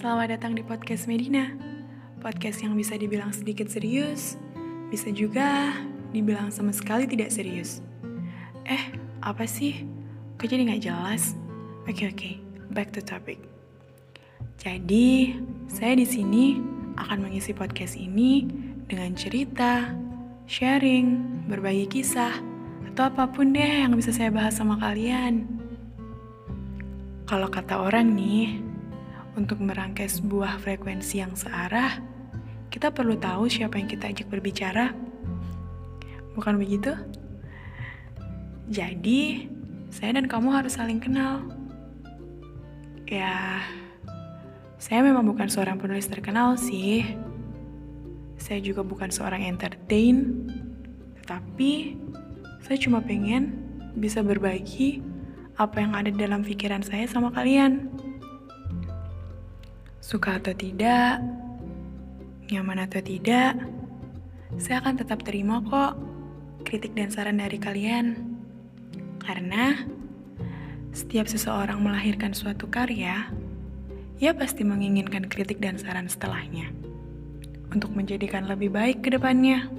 Selamat datang di podcast Medina. Podcast yang bisa dibilang sedikit serius, bisa juga dibilang sama sekali tidak serius. Eh, apa sih? Kok jadi nggak jelas? Oke oke, back to topic. Jadi, saya di sini akan mengisi podcast ini dengan cerita, sharing, berbagi kisah, atau apa pun deh yang bisa saya bahas sama kalian. Kalau kata orang nih, untuk merangkai sebuah frekuensi yang searah, kita perlu tahu siapa yang kita ajak berbicara. Bukan begitu? Jadi, saya dan kamu harus saling kenal. Ya, saya memang bukan seorang penulis terkenal sih. Saya juga bukan seorang entertain, tetapi saya cuma pengen bisa berbagi apa yang ada dalam pikiran saya sama kalian. Suka atau tidak, nyaman atau tidak, saya akan tetap terima kok kritik dan saran dari kalian. Karena setiap seseorang melahirkan suatu karya, ia pasti menginginkan kritik dan saran setelahnya untuk menjadikan lebih baik ke depannya.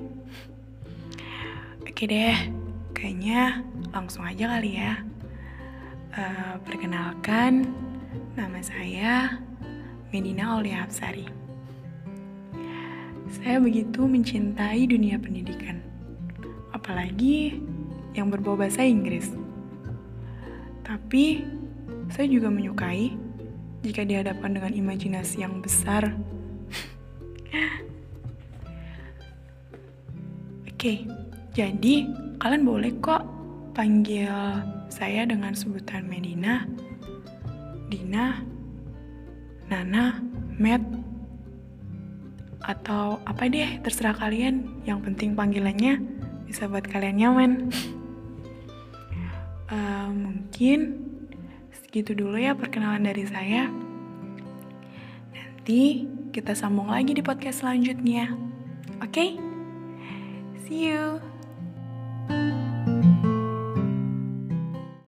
Oke deh, kayaknya langsung aja kali ya. Uh, perkenalkan, nama saya Medina Aulia Hapsari. Saya begitu mencintai dunia pendidikan, apalagi yang berbau bahasa Inggris. Tapi, saya juga menyukai jika dihadapkan dengan imajinasi yang besar. Oke, jadi kalian boleh kok panggil saya dengan sebutan Medina, Dina, Nana, Matt, atau apa deh terserah kalian. Yang penting panggilannya bisa buat kalian nyaman. uh, mungkin segitu dulu ya perkenalan dari saya. Nanti kita sambung lagi di podcast selanjutnya. Oke? Okay? See you.